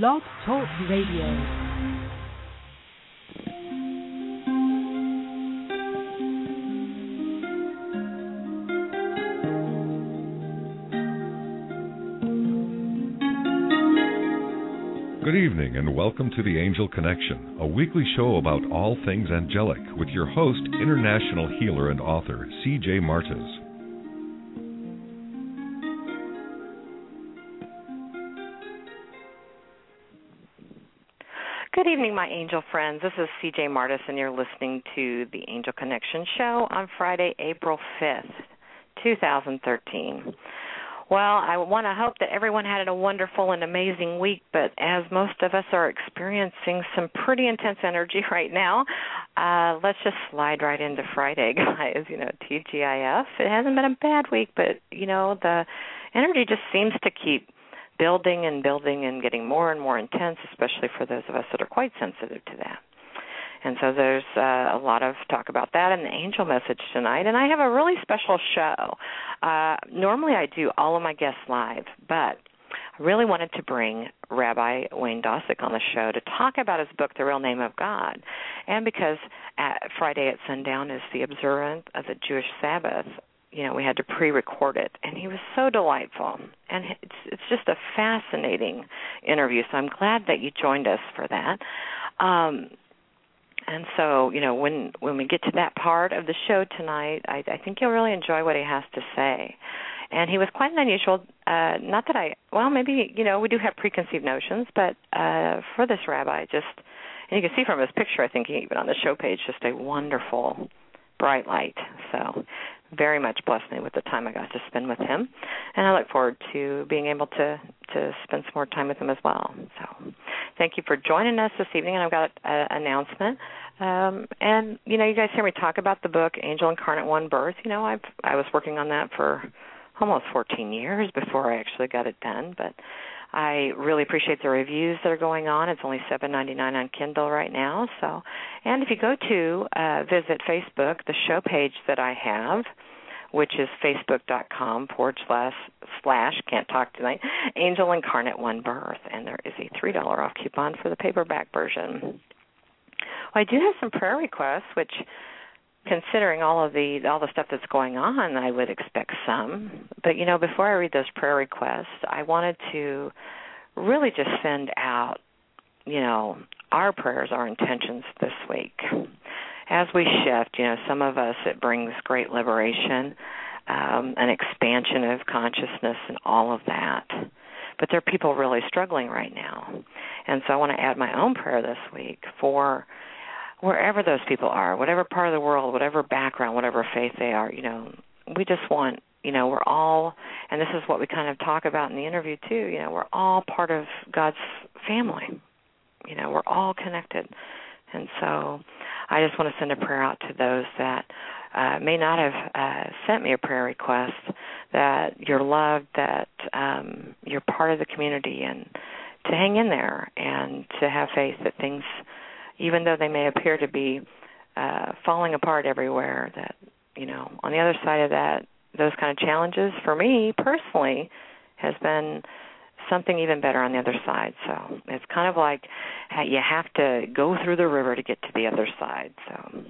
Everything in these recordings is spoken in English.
Blog Talk Radio. Good evening and welcome to the Angel Connection, a weekly show about all things angelic with your host, international healer and author, C.J. Martis. Angel friends. This is CJ Martis, and you're listening to the Angel Connection Show on Friday, April 5th, 2013. Well, I want to hope that everyone had a wonderful and amazing week, but as most of us are experiencing some pretty intense energy right now, uh, let's just slide right into Friday, guys. You know, TGIF. It hasn't been a bad week, but, you know, the energy just seems to keep building and building and getting more and more intense, especially for those of us that are quite sensitive to that. And so there's uh, a lot of talk about that in the angel message tonight. And I have a really special show. Uh, normally I do all of my guests live, but I really wanted to bring Rabbi Wayne Dosick on the show to talk about his book, The Real Name of God. And because at Friday at sundown is the observance of the Jewish Sabbath, you know we had to pre-record it and he was so delightful. And it's it's just a fascinating interview so i'm glad that you joined us for that. Um and so you know when when we get to that part of the show tonight i i think you'll really enjoy what he has to say. And he was quite an unusual uh not that i well maybe you know we do have preconceived notions but uh for this rabbi just and you can see from his picture i think even on the show page just a wonderful bright light. So very much blessed me with the time I got to spend with him, and I look forward to being able to to spend some more time with him as well. So, thank you for joining us this evening. And I've got an announcement. Um, and you know, you guys hear me talk about the book Angel Incarnate One Birth. You know, I've I was working on that for almost 14 years before I actually got it done, but I really appreciate the reviews that are going on. It's only seven ninety nine on Kindle right now. So, and if you go to uh, visit Facebook, the show page that I have, which is facebook.com forward slash slash can't talk tonight angel incarnate one birth and there is a three dollar off coupon for the paperback version well, i do have some prayer requests which considering all of the all the stuff that's going on, I would expect some. But you know, before I read those prayer requests, I wanted to really just send out, you know, our prayers, our intentions this week. As we shift, you know, some of us it brings great liberation, um, an expansion of consciousness and all of that. But there are people really struggling right now. And so I want to add my own prayer this week for wherever those people are, whatever part of the world, whatever background, whatever faith they are, you know, we just want, you know, we're all, and this is what we kind of talk about in the interview too, you know, we're all part of God's family. You know, we're all connected. And so I just want to send a prayer out to those that uh, may not have uh, sent me a prayer request, that you're loved, that um, you're part of the community, and to hang in there and to have faith that things – even though they may appear to be uh, falling apart everywhere, that you know, on the other side of that, those kind of challenges for me personally has been something even better on the other side. So it's kind of like you have to go through the river to get to the other side. So,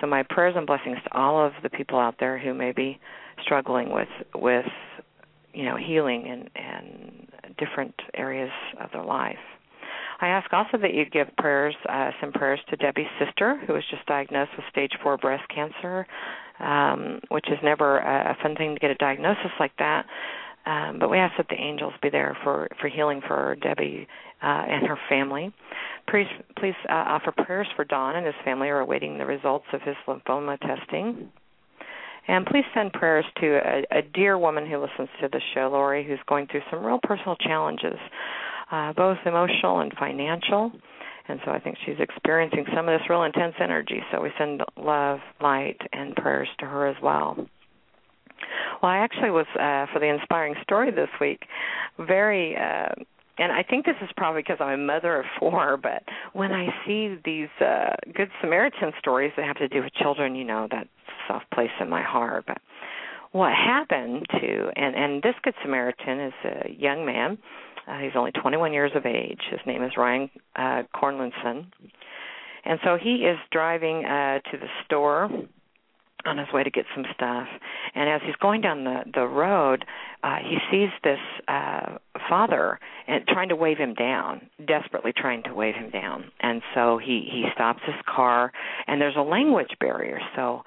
so my prayers and blessings to all of the people out there who may be struggling with with you know healing and and different areas of their life. I ask also that you give prayers, uh, some prayers to Debbie's sister, who was just diagnosed with stage four breast cancer, um, which is never a, fun thing to get a diagnosis like that. Um, but we ask that the angels be there for for healing for Debbie uh, and her family. Please, please uh, offer prayers for Don and his family who are awaiting the results of his lymphoma testing. And please send prayers to a, a dear woman who listens to the show, Lori, who's going through some real personal challenges uh, both emotional and financial. And so I think she's experiencing some of this real intense energy. So we send love, light, and prayers to her as well. Well, I actually was uh, for the inspiring story this week very. Uh, and I think this is probably because I'm a mother of four, but when I see these uh, Good Samaritan stories that have to do with children, you know, that's soft place in my heart. But what happened to and and this good Samaritan is a young man. Uh, he's only 21 years of age. His name is Ryan uh, Cornlinson, and so he is driving uh, to the store on his way to get some stuff. And as he's going down the the road, uh, he sees this uh, father and trying to wave him down, desperately trying to wave him down. And so he he stops his car, and there's a language barrier. So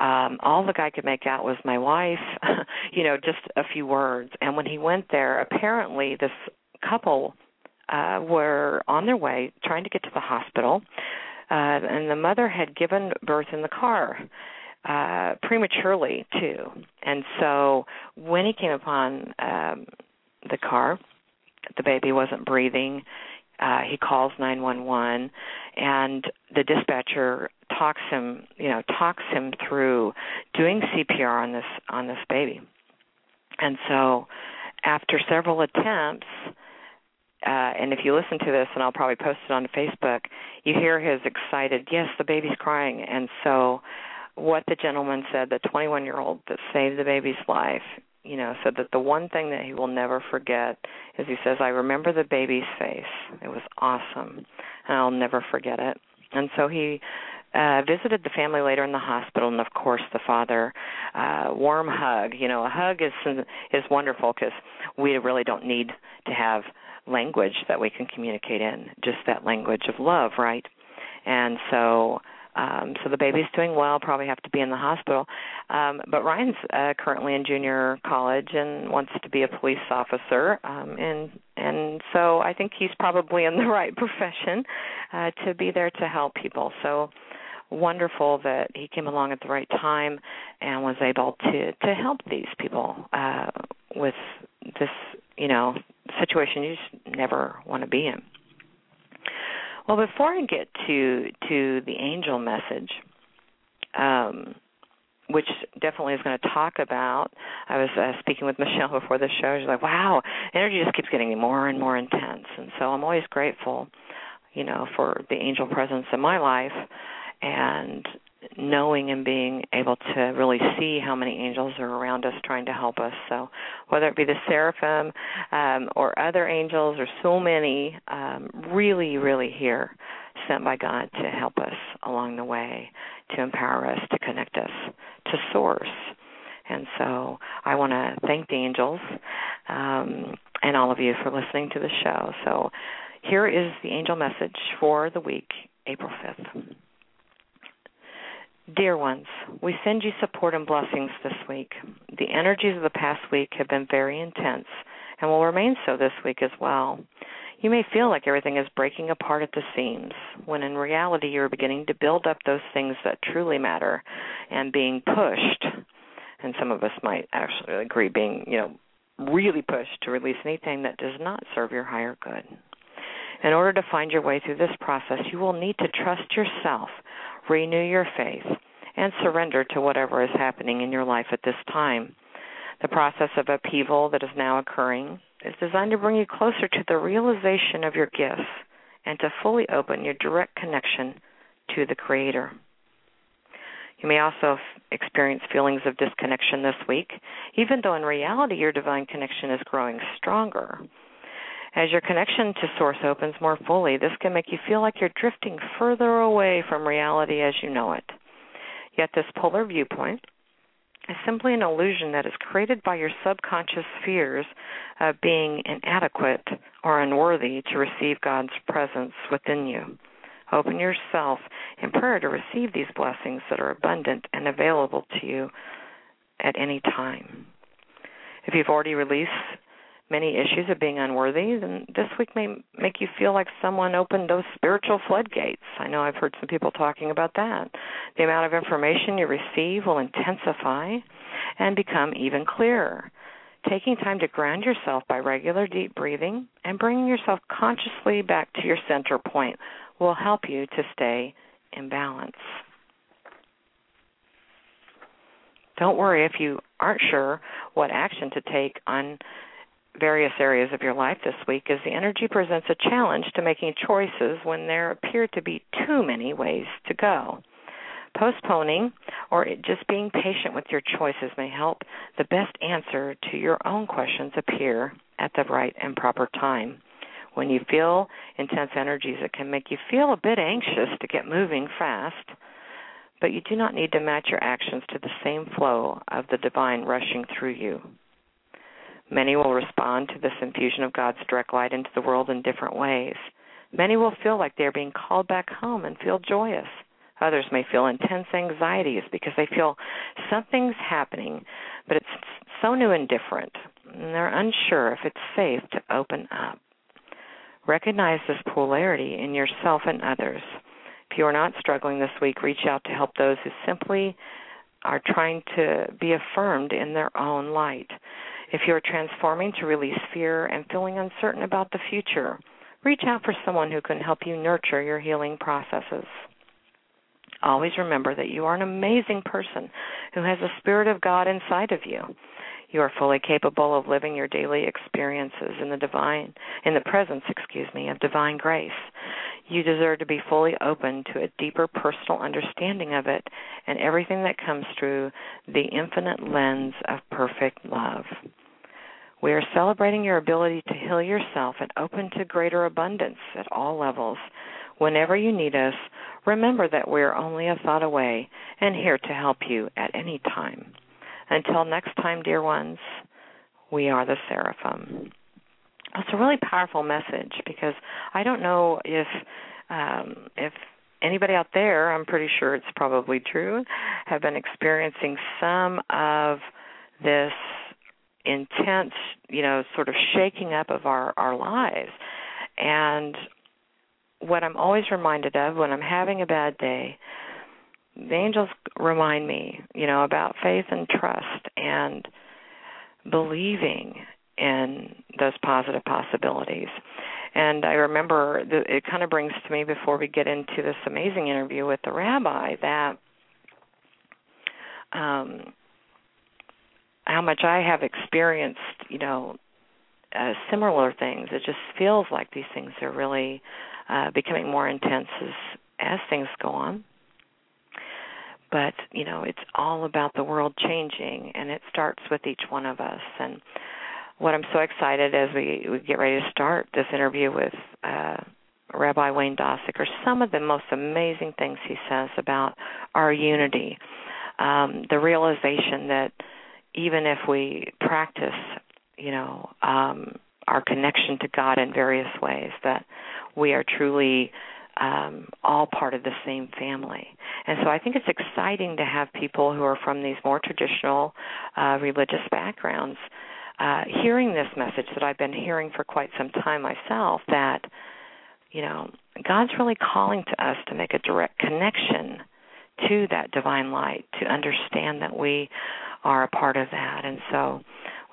um all the guy could make out was my wife you know just a few words. And when he went there apparently this couple uh were on their way trying to get to the hospital uh and the mother had given birth in the car uh prematurely too. And so when he came upon um the car the baby wasn't breathing uh he calls 911 and the dispatcher talks him you know talks him through doing CPR on this on this baby and so after several attempts uh, and if you listen to this, and I'll probably post it on Facebook, you hear his excited, yes, the baby's crying. And so what the gentleman said, the 21 year old that saved the baby's life, you know, said that the one thing that he will never forget is he says, I remember the baby's face. It was awesome, and I'll never forget it. And so he uh visited the family later in the hospital and of course the father uh warm hug you know a hug is is wonderful because we really don't need to have language that we can communicate in just that language of love right and so um, so the baby's doing well. Probably have to be in the hospital. Um, but Ryan's uh, currently in junior college and wants to be a police officer. Um, and and so I think he's probably in the right profession uh, to be there to help people. So wonderful that he came along at the right time and was able to to help these people uh, with this you know situation you just never want to be in. Well, before I get to to the angel message, um, which definitely is going to talk about. I was uh, speaking with Michelle before the show. She's like, "Wow, energy just keeps getting more and more intense," and so I'm always grateful, you know, for the angel presence in my life, and knowing and being able to really see how many angels are around us trying to help us. So, whether it be the seraphim um, or other angels, or so many, um, really, really here, sent by God to help us along the way, to empower us, to connect us to Source. And so, I want to thank the angels um, and all of you for listening to the show. So, here is the angel message for the week, April 5th. Dear ones, we send you support and blessings this week. The energies of the past week have been very intense and will remain so this week as well. You may feel like everything is breaking apart at the seams, when in reality you're beginning to build up those things that truly matter and being pushed, and some of us might actually agree being, you know, really pushed to release anything that does not serve your higher good. In order to find your way through this process, you will need to trust yourself renew your faith, and surrender to whatever is happening in your life at this time. The process of upheaval that is now occurring is designed to bring you closer to the realization of your gifts and to fully open your direct connection to the Creator. You may also experience feelings of disconnection this week, even though in reality your divine connection is growing stronger. As your connection to Source opens more fully, this can make you feel like you're drifting further away from reality as you know it. Yet, this polar viewpoint is simply an illusion that is created by your subconscious fears of being inadequate or unworthy to receive God's presence within you. Open yourself in prayer to receive these blessings that are abundant and available to you at any time. If you've already released many issues of being unworthy, then this week may make you feel like someone opened those spiritual floodgates. I know I've heard some people talking about that. The amount of information you receive will intensify and become even clearer. Taking time to ground yourself by regular deep breathing and bringing yourself consciously back to your center point will help you to stay in balance. Don't worry if you aren't sure what action to take on various areas of your life this week is the energy presents a challenge to making choices when there appear to be too many ways to go. Postponing or just being patient with your choices may help the best answer to your own questions appear at the right and proper time. When you feel intense energies, it can make you feel a bit anxious to get moving fast, but you do not need to match your actions to the same flow of the divine rushing through you. Many will respond to this infusion of God's direct light into the world in different ways. Many will feel like they're being called back home and feel joyous. Others may feel intense anxieties because they feel something's happening, but it's so new and different, and they're unsure if it's safe to open up. Recognize this polarity in yourself and others. If you are not struggling this week, reach out to help those who simply are trying to be affirmed in their own light. If you are transforming to release fear and feeling uncertain about the future, reach out for someone who can help you nurture your healing processes. Always remember that you are an amazing person who has the Spirit of God inside of you. You are fully capable of living your daily experiences in the divine in the presence, excuse me, of divine grace. You deserve to be fully open to a deeper personal understanding of it and everything that comes through the infinite lens of perfect love. We are celebrating your ability to heal yourself and open to greater abundance at all levels. Whenever you need us, remember that we are only a thought away and here to help you at any time. Until next time, dear ones, we are the seraphim. It's a really powerful message because I don't know if um, if anybody out there, I'm pretty sure it's probably true, have been experiencing some of this intense, you know, sort of shaking up of our our lives. And what I'm always reminded of when I'm having a bad day the angels remind me, you know, about faith and trust and believing in those positive possibilities. And I remember the, it kind of brings to me before we get into this amazing interview with the rabbi that um, how much I have experienced, you know, uh, similar things. It just feels like these things are really uh, becoming more intense as as things go on. But you know it's all about the world changing and it starts with each one of us. And what i'm so excited as we, we get ready to start this interview with uh, rabbi wayne dosick are some of the most amazing things he says about our unity. Um, the realization that even if we practice you know um, our connection to god in various ways that we are truly um, all part of the same family. And so I think it's exciting to have people who are from these more traditional uh, religious backgrounds uh, hearing this message that I've been hearing for quite some time myself that, you know, God's really calling to us to make a direct connection to that divine light, to understand that we are a part of that. And so,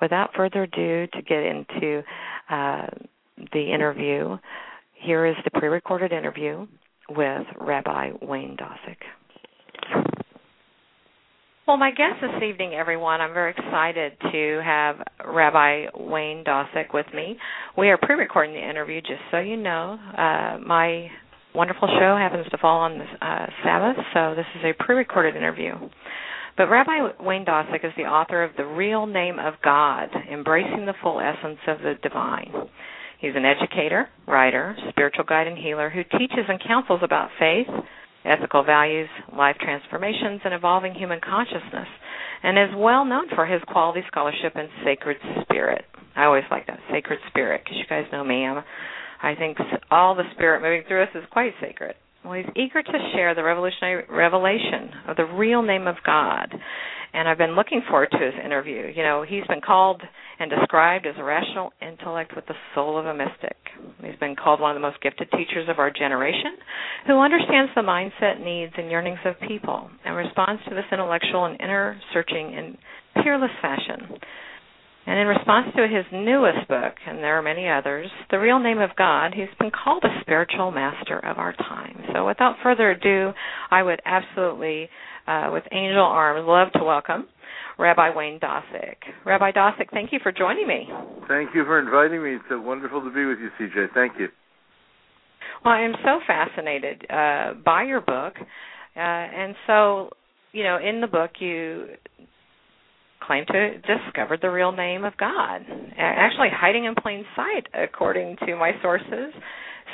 without further ado, to get into uh, the interview, here is the pre recorded interview with Rabbi Wayne Dosick. Well, my guest this evening, everyone, I'm very excited to have Rabbi Wayne Dosick with me. We are pre recording the interview, just so you know. Uh, my wonderful show happens to fall on the uh, Sabbath, so this is a pre recorded interview. But Rabbi Wayne Dosick is the author of The Real Name of God Embracing the Full Essence of the Divine. He's an educator, writer, spiritual guide, and healer who teaches and counsels about faith, ethical values, life transformations, and evolving human consciousness, and is well known for his quality scholarship and sacred spirit. I always like that sacred spirit because you guys know me. I'm, I think all the spirit moving through us is quite sacred. Well, he's eager to share the revolutionary revelation of the real name of God and I've been looking forward to his interview. You know, he's been called and described as a rational intellect with the soul of a mystic. He's been called one of the most gifted teachers of our generation who understands the mindset, needs, and yearnings of people and responds to this intellectual and inner searching in peerless fashion. And in response to his newest book, and there are many others, The Real Name of God, he's been called a spiritual master of our time. So without further ado, I would absolutely uh, with angel arms. Love to welcome Rabbi Wayne Dosick. Rabbi Dosick, thank you for joining me. Thank you for inviting me. It's uh, wonderful to be with you, CJ. Thank you. Well, I am so fascinated uh, by your book. Uh, and so, you know, in the book, you claim to discover the real name of God, actually hiding in plain sight, according to my sources.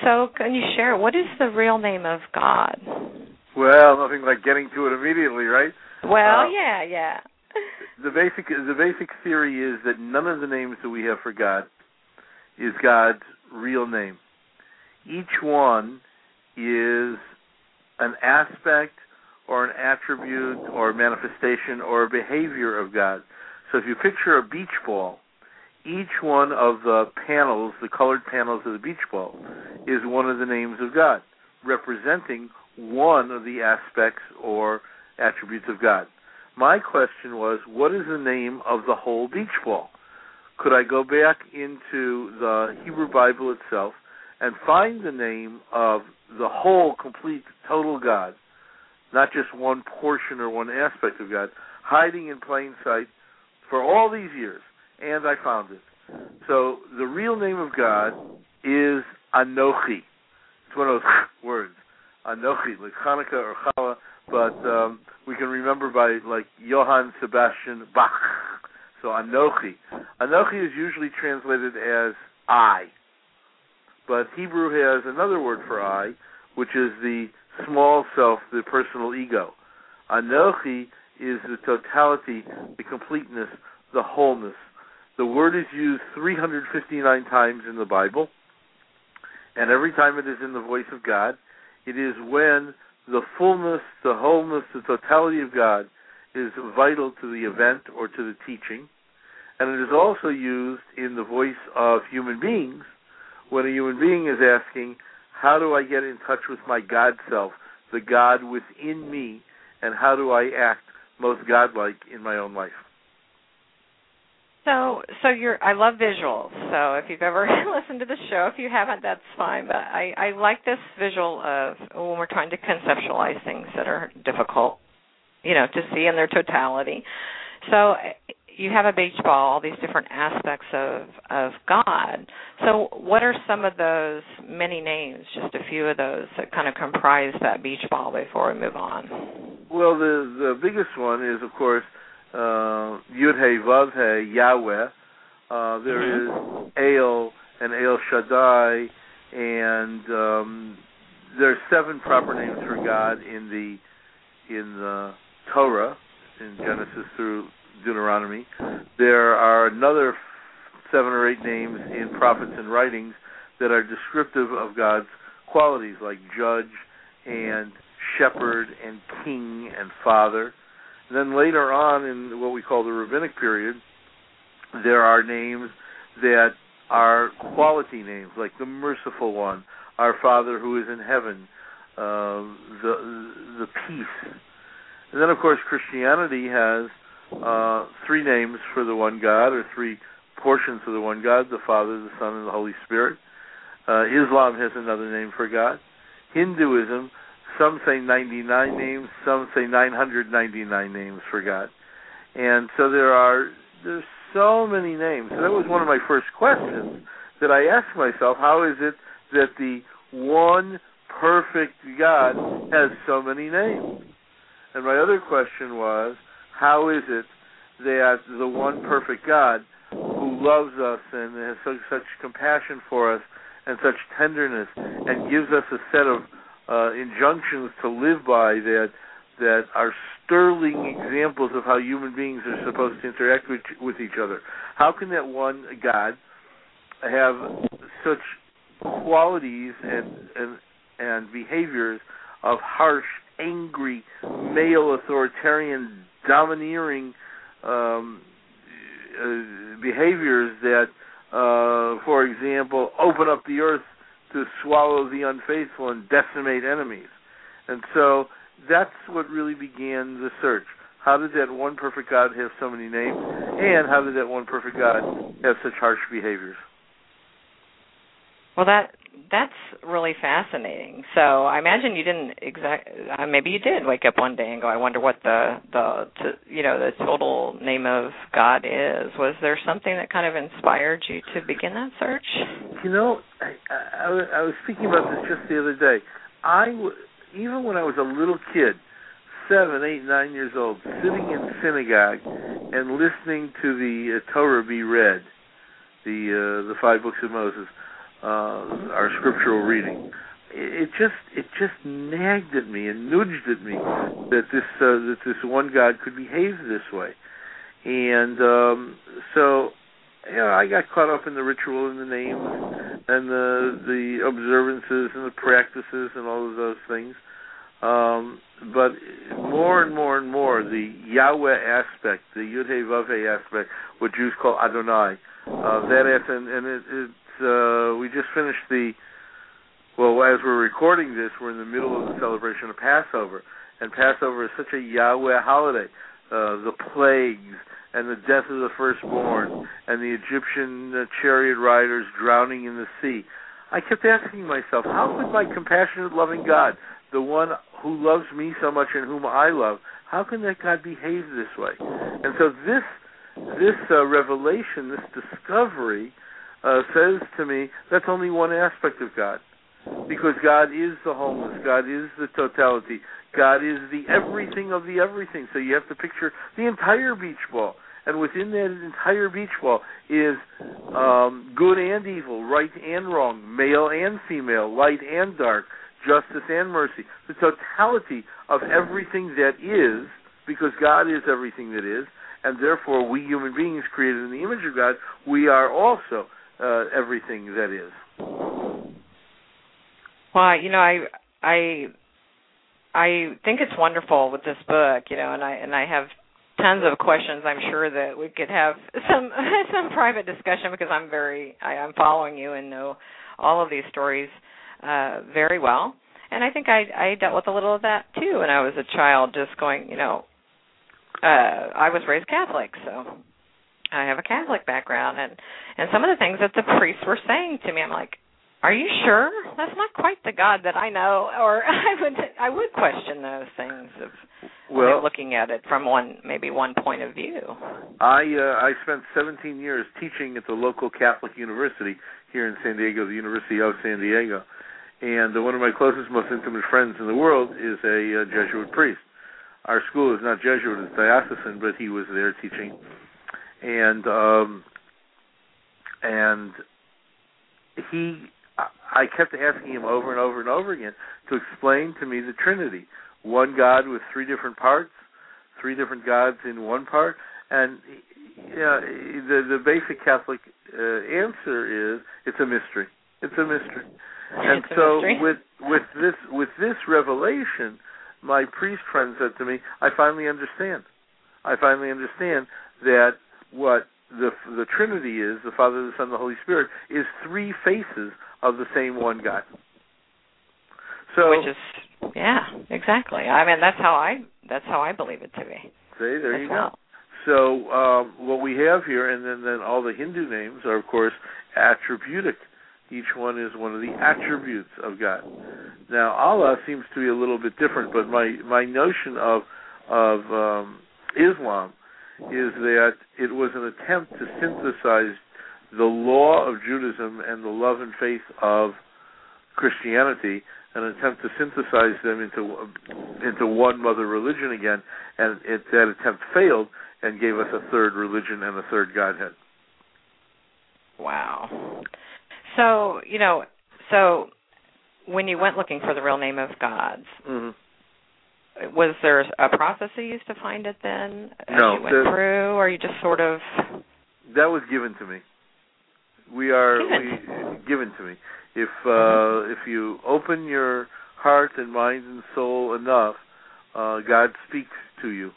So, can you share what is the real name of God? Well, nothing like getting to it immediately, right? Well, uh, yeah, yeah. the basic the basic theory is that none of the names that we have for God is God's real name. Each one is an aspect or an attribute or manifestation or a behavior of God. So if you picture a beach ball, each one of the panels, the colored panels of the beach ball, is one of the names of God, representing one of the aspects or attributes of God. My question was, what is the name of the whole beach ball? Could I go back into the Hebrew Bible itself and find the name of the whole, complete, total God, not just one portion or one aspect of God, hiding in plain sight for all these years? And I found it. So the real name of God is Anochi. It's one of those words. Anochi, like Hanukkah or Challah, but um, we can remember by like Johann Sebastian Bach. So Anochi. Anochi is usually translated as I. But Hebrew has another word for I, which is the small self, the personal ego. Anochi is the totality, the completeness, the wholeness. The word is used 359 times in the Bible, and every time it is in the voice of God, it is when the fullness, the wholeness, the totality of God is vital to the event or to the teaching. And it is also used in the voice of human beings when a human being is asking, How do I get in touch with my God self, the God within me, and how do I act most godlike in my own life? So, so you're. I love visuals. So, if you've ever listened to the show, if you haven't, that's fine. But I, I like this visual of when we're trying to conceptualize things that are difficult, you know, to see in their totality. So, you have a beach ball, all these different aspects of of God. So, what are some of those many names? Just a few of those that kind of comprise that beach ball before we move on. Well, the the biggest one is, of course, uh, Yud Hey Vav Hey Yahweh. Uh, there mm-hmm. is El and El Shaddai, and um, there are seven proper names for God in the in the Torah, in Genesis through Deuteronomy. There are another seven or eight names in prophets and writings that are descriptive of God's qualities, like judge and shepherd and king and father. And Then later on in what we call the rabbinic period, there are names that are quality names, like the merciful one, our Father who is in heaven, uh, the the peace. And then of course Christianity has uh, three names for the one God, or three portions of the one God: the Father, the Son, and the Holy Spirit. Uh, Islam has another name for God. Hinduism some say 99 names, some say 999 names for God. And so there are there's so many names. So that was one of my first questions that I asked myself, how is it that the one perfect God has so many names? And my other question was, how is it that the one perfect God who loves us and has such, such compassion for us and such tenderness and gives us a set of uh, injunctions to live by that that are sterling examples of how human beings are supposed to interact with, with each other. How can that one God have such qualities and and and behaviors of harsh, angry, male authoritarian, domineering um, uh, behaviors that, uh, for example, open up the earth to swallow the unfaithful and decimate enemies. And so that's what really began the search. How did that one perfect God have so many names? And how did that one perfect God have such harsh behaviors? Well, that that's really fascinating. So I imagine you didn't exact. Uh, maybe you did wake up one day and go, "I wonder what the the to, you know the total name of God is." Was there something that kind of inspired you to begin that search? You know, I, I, I was speaking about this just the other day. I w- even when I was a little kid, seven, eight, nine years old, sitting in synagogue and listening to the uh, Torah be read, the uh, the five books of Moses, uh, our scriptural reading. It, it just it just nagged at me and nudged at me that this uh, that this one God could behave this way, and um, so you know, I got caught up in the ritual and the names and the the observances and the practices and all of those things. Um, but more and more and more, the Yahweh aspect, the Yud Hey Vav aspect, what Jews call Adonai, uh, that is, and, and it, it's uh, we just finished the. Well, as we're recording this, we're in the middle of the celebration of Passover, and Passover is such a Yahweh holiday. Uh, the plagues, and the death of the firstborn and the Egyptian uh, chariot riders drowning in the sea. I kept asking myself, how could my compassionate, loving God, the one who loves me so much and whom I love, how can that God behave this way? And so this this uh, revelation, this discovery, uh, says to me that's only one aspect of God, because God is the wholeness, God is the totality, God is the everything of the everything. So you have to picture the entire beach ball. And within that entire beach ball is um, good and evil, right and wrong, male and female, light and dark, justice and mercy. The totality of everything that is, because God is everything that is, and therefore we human beings created in the image of God, we are also uh, everything that is. Well, you know, I I I think it's wonderful with this book, you know, and I and I have tons of questions. I'm sure that we could have some some private discussion because I'm very I, I'm following you and know all of these stories uh very well. And I think I I dealt with a little of that too when I was a child just going, you know, uh I was raised Catholic, so I have a Catholic background and and some of the things that the priests were saying to me, I'm like, are you sure that's not quite the God that I know? Or I would I would question those things of well, looking at it from one maybe one point of view. I uh, I spent 17 years teaching at the local Catholic university here in San Diego, the University of San Diego, and uh, one of my closest, most intimate friends in the world is a uh, Jesuit priest. Our school is not Jesuit; it's diocesan, but he was there teaching, and um, and he I kept asking him over and over and over again to explain to me the Trinity. One God with three different parts, three different gods in one part, and yeah, the the basic Catholic uh, answer is it's a mystery. It's a mystery. And it's so mystery. with with this with this revelation, my priest friend said to me, "I finally understand. I finally understand that what the the Trinity is, the Father, the Son, the Holy Spirit, is three faces of the same one God. So which is yeah, exactly. I mean that's how I that's how I believe it to be. See, there you well. go. So um, what we have here, and then, then all the Hindu names are, of course, attributic. Each one is one of the attributes of God. Now Allah seems to be a little bit different, but my my notion of of um, Islam is that it was an attempt to synthesize the law of Judaism and the love and faith of Christianity, an attempt to synthesize them into into one mother religion again, and it, that attempt failed and gave us a third religion and a third Godhead. Wow. So you know, so when you went looking for the real name of gods, Mm-hmm. Was there a process you used to find it then No, you went through, or you just sort of That was given to me. We are Given. we given to me. If uh, if you open your heart and mind and soul enough, uh, God speaks to you.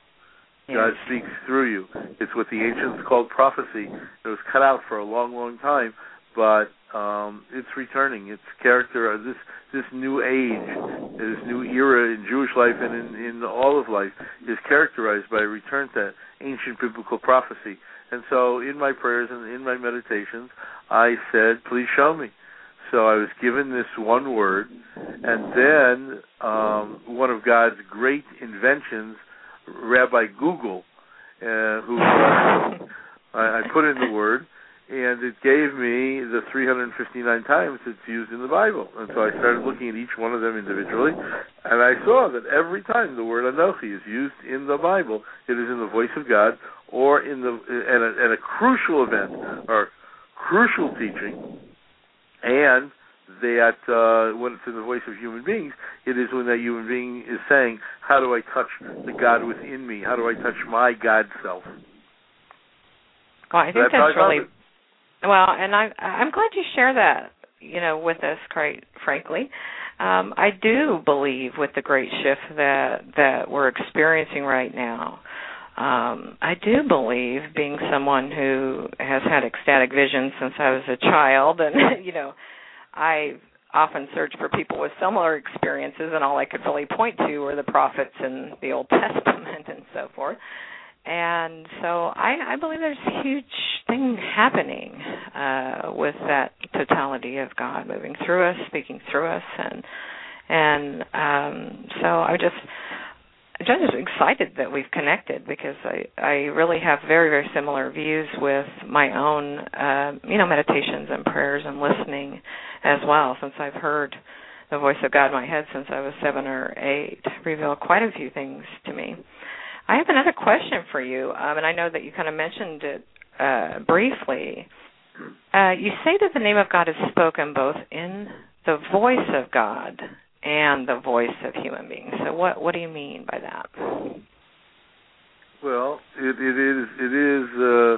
God speaks through you. It's what the ancients called prophecy. It was cut out for a long, long time, but um, it's returning. Its character, uh, this this new age, this new era in Jewish life and in, in all of life, is characterized by a return to ancient biblical prophecy. And so, in my prayers and in my meditations, I said, "Please show me." So I was given this one word, and then um, one of God's great inventions, Rabbi Google, uh, who uh, I, I put in the word, and it gave me the 359 times it's used in the Bible. And so I started looking at each one of them individually, and I saw that every time the word Anochi is used in the Bible, it is in the voice of God or in the and a, and a crucial event or crucial teaching, and that uh, when it's in the voice of human beings, it is when that human being is saying, "How do I touch the God within me? How do I touch my God self?" Well, I think that's, that's really. Well, and I I'm glad you share that, you know, with us, quite frankly. Um, I do believe with the great shift that that we're experiencing right now. Um, I do believe, being someone who has had ecstatic vision since I was a child, and you know, I often search for people with similar experiences, and all I could really point to were the prophets in the Old Testament and so forth and so I, I believe there's a huge thing happening uh, with that totality of God moving through us, speaking through us, and and um, so I just I'm just excited that we've connected because I I really have very very similar views with my own uh, you know meditations and prayers and listening as well since I've heard the voice of God in my head since I was seven or eight reveal quite a few things to me. I have another question for you, um, and I know that you kind of mentioned it uh, briefly. Uh, you say that the name of God is spoken both in the voice of God and the voice of human beings. So, what what do you mean by that? Well, it, it is it is. Uh,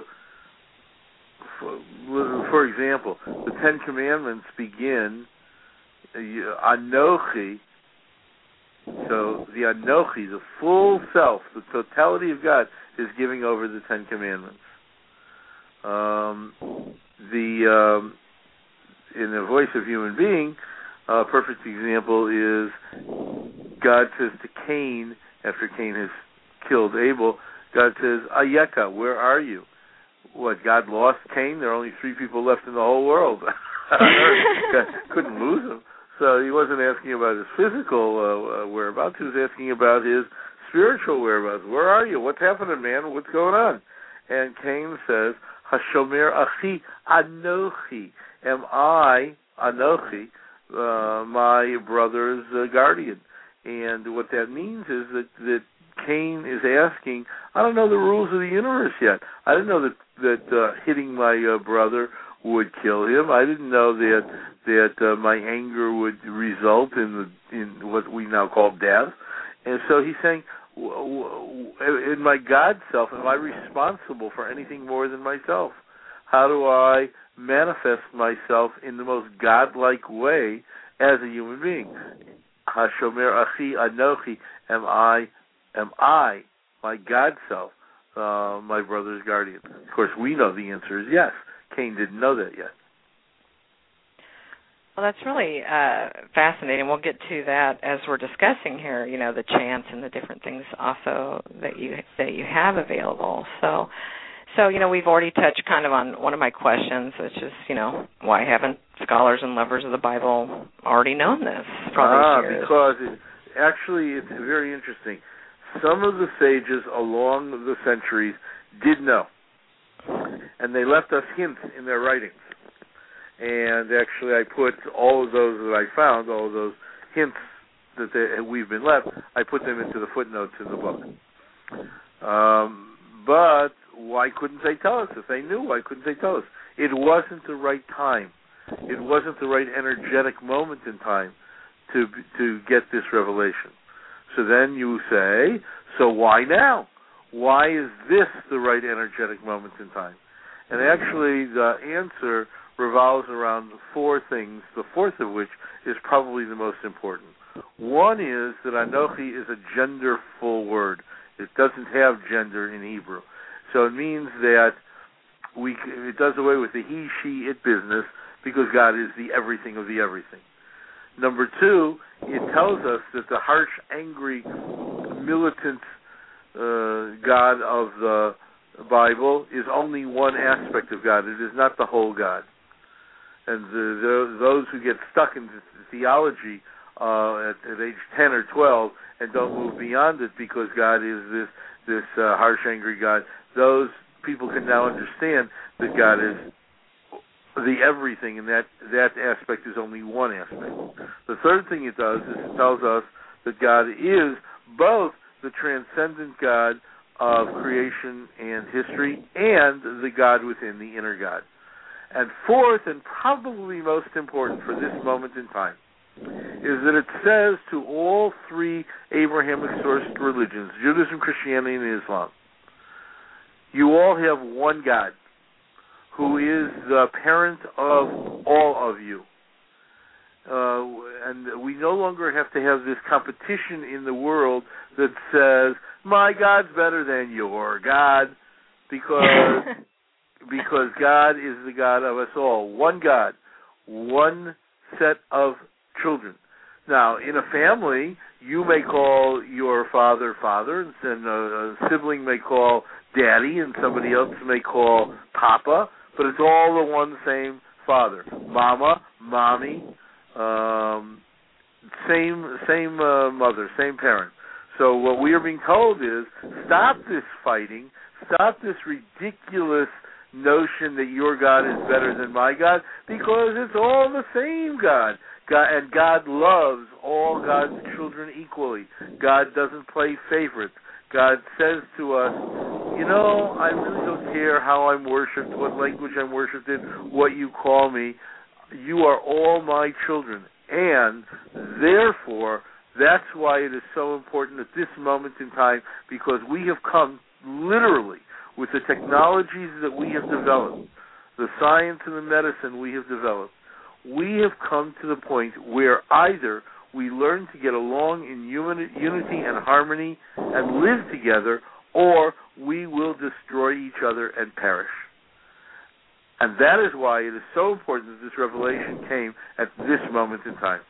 for, for example, the Ten Commandments begin uh, Anochi so the Anochi, the full self, the totality of God, is giving over the Ten Commandments. Um, the um, in the voice of human being, a perfect example is God says to Cain after Cain has killed Abel. God says, Ayeka, where are you? What God lost Cain? There are only three people left in the whole world. Couldn't lose him. So he wasn't asking about his physical uh, uh, whereabouts. He was asking about his spiritual whereabouts. Where are you? What's happening, man? What's going on? And Cain says, Hashomer achi anochi. Am I anochi, uh, my brother's uh, guardian? And what that means is that that Cain is asking, I don't know the rules of the universe yet. I didn't know that that uh, hitting my uh, brother would kill him. I didn't know that that uh, my anger would result in the in what we now call death. And so he's saying, in my God self, am I responsible for anything more than myself? How do I manifest myself in the most godlike way as a human being? Hashomer achi anochi. Am I? Am I my God self, uh, my brother's guardian? Of course, we know the answer is yes. Cain didn't know that yet. Well, that's really uh, fascinating. We'll get to that as we're discussing here. You know, the chance and the different things also that you that you have available. So, so you know, we've already touched kind of on one of my questions, which is, you know, why haven't scholars and lovers of the Bible already known this ah, because it, actually, it's very interesting. Some of the sages along the centuries did know and they left us hints in their writings. And actually, I put all of those that I found, all of those hints that they, we've been left, I put them into the footnotes in the book. Um, but why couldn't they tell us? If they knew, why couldn't they tell us? It wasn't the right time. It wasn't the right energetic moment in time to to get this revelation. So then you say, so why now? Why is this the right energetic moment in time? And mm-hmm. actually, the answer revolves around four things, the fourth of which is probably the most important. One is that Anochi is a genderful word. It doesn't have gender in Hebrew. So it means that we it does away with the he, she, it business because God is the everything of the everything. Number two, it tells us that the harsh, angry, militant uh, God of the Bible is only one aspect of God. It is not the whole God. And the, the, those who get stuck in theology uh, at, at age 10 or 12 and don't move beyond it because God is this this uh, harsh, angry God, those people can now understand that God is the everything, and that that aspect is only one aspect. The third thing it does is it tells us that God is both the transcendent God of creation and history and the God within the inner God. And fourth, and probably most important for this moment in time, is that it says to all three Abrahamic sourced religions, Judaism, Christianity, and Islam, you all have one God who is the parent of all of you. Uh, and we no longer have to have this competition in the world that says my God's better than your God, because because God is the God of us all. One God, one set of children. Now, in a family, you may call your father father, and a, a sibling may call daddy, and somebody else may call papa, but it's all the one same father. Mama, mommy, um, same same uh, mother, same parent. So what we are being told is stop this fighting, stop this ridiculous notion that your God is better than my God because it's all the same God. God and God loves all God's children equally. God doesn't play favorites. God says to us, you know, I really don't care how I'm worshipped, what language I'm worshipped in, what you call me. You are all my children. And therefore, that's why it is so important at this moment in time because we have come literally with the technologies that we have developed, the science and the medicine we have developed. We have come to the point where either we learn to get along in unity and harmony and live together, or we will destroy each other and perish. And that is why it is so important that this revelation came at this moment in time.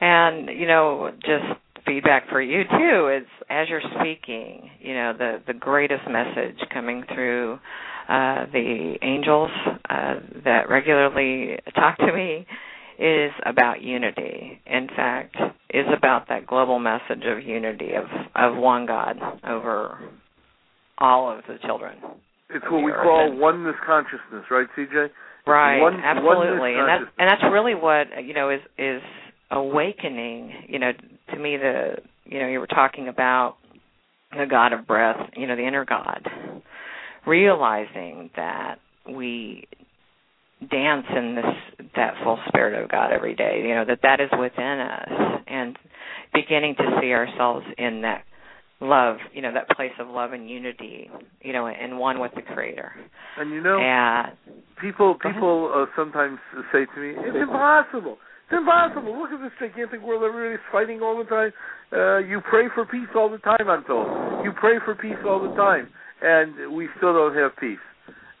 And, you know, just feedback for you too is as you're speaking, you know, the the greatest message coming through uh the angels uh that regularly talk to me is about unity. In fact, is about that global message of unity of of one God over all of the children. It's what we call and, oneness consciousness, right, CJ? Right, One, absolutely, and that's and that's really what you know is is awakening. You know, to me, the you know you were talking about the God of breath, you know, the inner God, realizing that we dance in this that full spirit of God every day. You know that that is within us, and beginning to see ourselves in that love, you know, that place of love and unity, you know, and one with the Creator. And you know, and, people people uh, sometimes say to me, "It's impossible." It's impossible. Look at this gigantic world. Everybody's fighting all the time. Uh, you pray for peace all the time, I'm told. You pray for peace all the time, and we still don't have peace.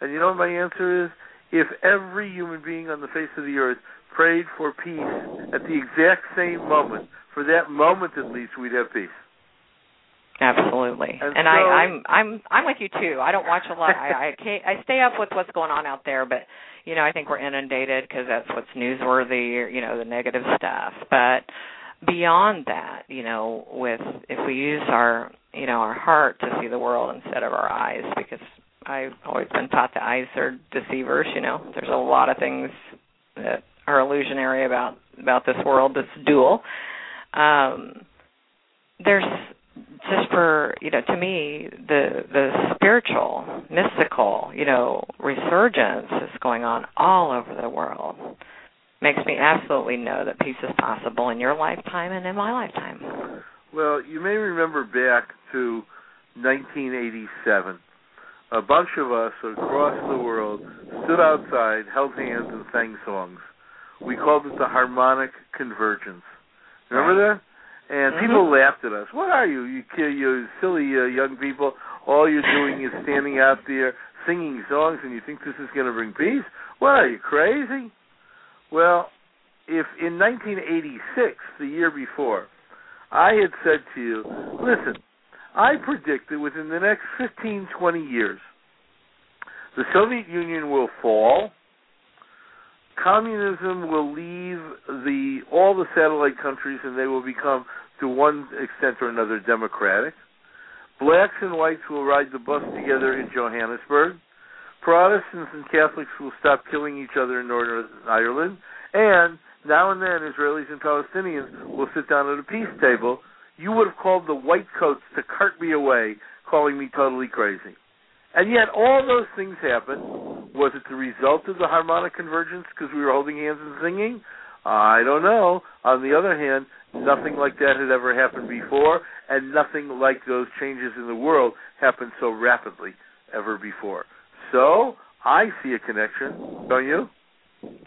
And you know what my answer is? if every human being on the face of the earth prayed for peace at the exact same moment, for that moment at least, we'd have peace. Absolutely, and, and so, I, I'm I'm I'm with you too. I don't watch a lot. I I, can't, I stay up with what's going on out there, but you know I think we're inundated because that's what's newsworthy. You know the negative stuff, but beyond that, you know, with if we use our you know our heart to see the world instead of our eyes, because I've always been taught the eyes are deceivers. You know, there's a lot of things that are illusionary about about this world that's dual. Um, there's just for you know to me the the spiritual mystical you know resurgence is going on all over the world makes me absolutely know that peace is possible in your lifetime and in my lifetime well you may remember back to 1987 a bunch of us across the world stood outside, held hands, and sang songs. We called it the harmonic convergence. Remember that? And mm-hmm. people laughed at us. What are you, you, you silly uh, young people? All you're doing is standing out there singing songs, and you think this is going to bring peace? What are you crazy? Well, if in 1986, the year before, I had said to you, listen, I predict that within the next 15, 20 years, the Soviet Union will fall. Communism will leave the all the satellite countries, and they will become, to one extent or another, democratic. Blacks and whites will ride the bus together in Johannesburg. Protestants and Catholics will stop killing each other in Northern Ireland, and now and then Israelis and Palestinians will sit down at a peace table. You would have called the white coats to cart me away, calling me totally crazy. And yet, all those things happened. Was it the result of the harmonic convergence because we were holding hands and singing? I don't know. On the other hand, nothing like that had ever happened before, and nothing like those changes in the world happened so rapidly ever before. So, I see a connection, don't you?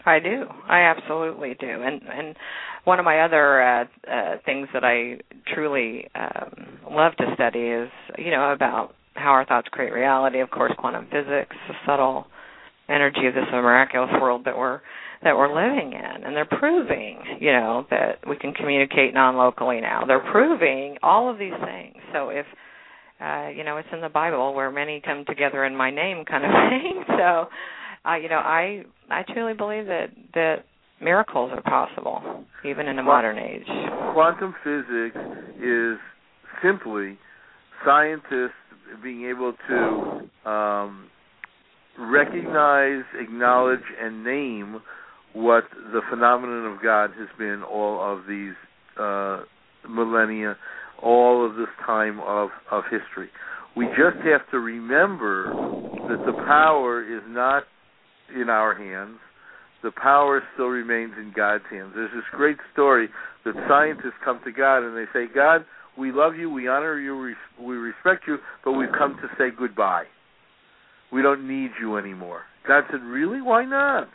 I do. I absolutely do. And and one of my other uh, uh, things that I truly um, love to study is, you know, about how our thoughts create reality. Of course, quantum physics, the subtle energy of this miraculous world that we're that we're living in, and they're proving, you know, that we can communicate non-locally now. They're proving all of these things. So if uh, you know, it's in the Bible where many come together in my name, kind of thing. So, uh, you know, I I truly believe that that miracles are possible even in a modern age. Quantum physics is simply scientists being able to um, recognize, acknowledge, and name what the phenomenon of God has been all of these uh, millennia, all of this time of, of history. We just have to remember that the power is not in our hands. The power still remains in God's hands. There's this great story that scientists come to God and they say, God, we love you, we honor you, we respect you, but we've come to say goodbye. We don't need you anymore. God said, Really? Why not?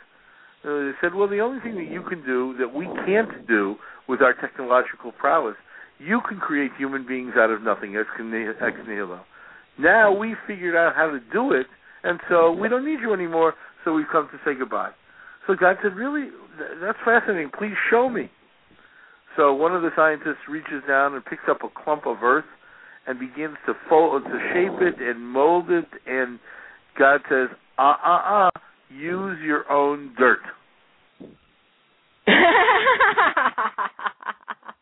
Uh, they said, Well, the only thing that you can do that we can't do with our technological prowess, you can create human beings out of nothing, ex nihilo. Now we figured out how to do it, and so we don't need you anymore, so we've come to say goodbye. So God said, Really? That's fascinating. Please show me. So one of the scientists reaches down and picks up a clump of earth and begins to fold, to shape it and mold it. And God says, "Ah, ah, ah! Use your own dirt."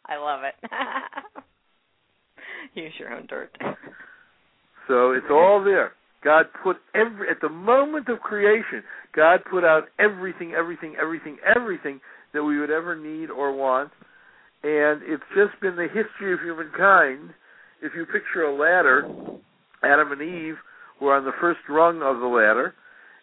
I love it. Use your own dirt. So it's all there. God put every at the moment of creation, God put out everything, everything, everything, everything that we would ever need or want and it's just been the history of humankind. If you picture a ladder, Adam and Eve were on the first rung of the ladder,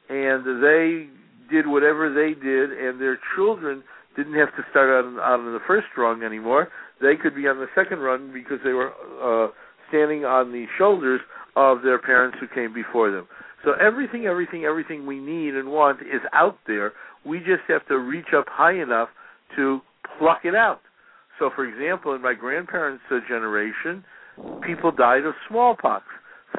and they did whatever they did, and their children didn't have to start out on, on the first rung anymore. They could be on the second rung because they were uh, standing on the shoulders of their parents who came before them. So everything, everything, everything we need and want is out there. We just have to reach up high enough to pluck it out. So, for example, in my grandparents' generation, people died of smallpox.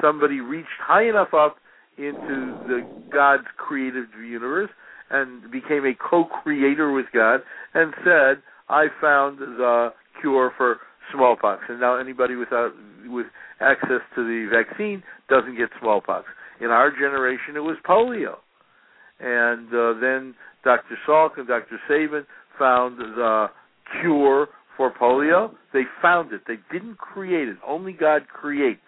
Somebody reached high enough up into the God's creative universe and became a co-creator with God and said, "I found the cure for smallpox." And now anybody without with access to the vaccine doesn't get smallpox. In our generation, it was polio, and uh, then Dr. Salk and Dr. Sabin found the cure for polio. They found it. They didn't create it. Only God creates.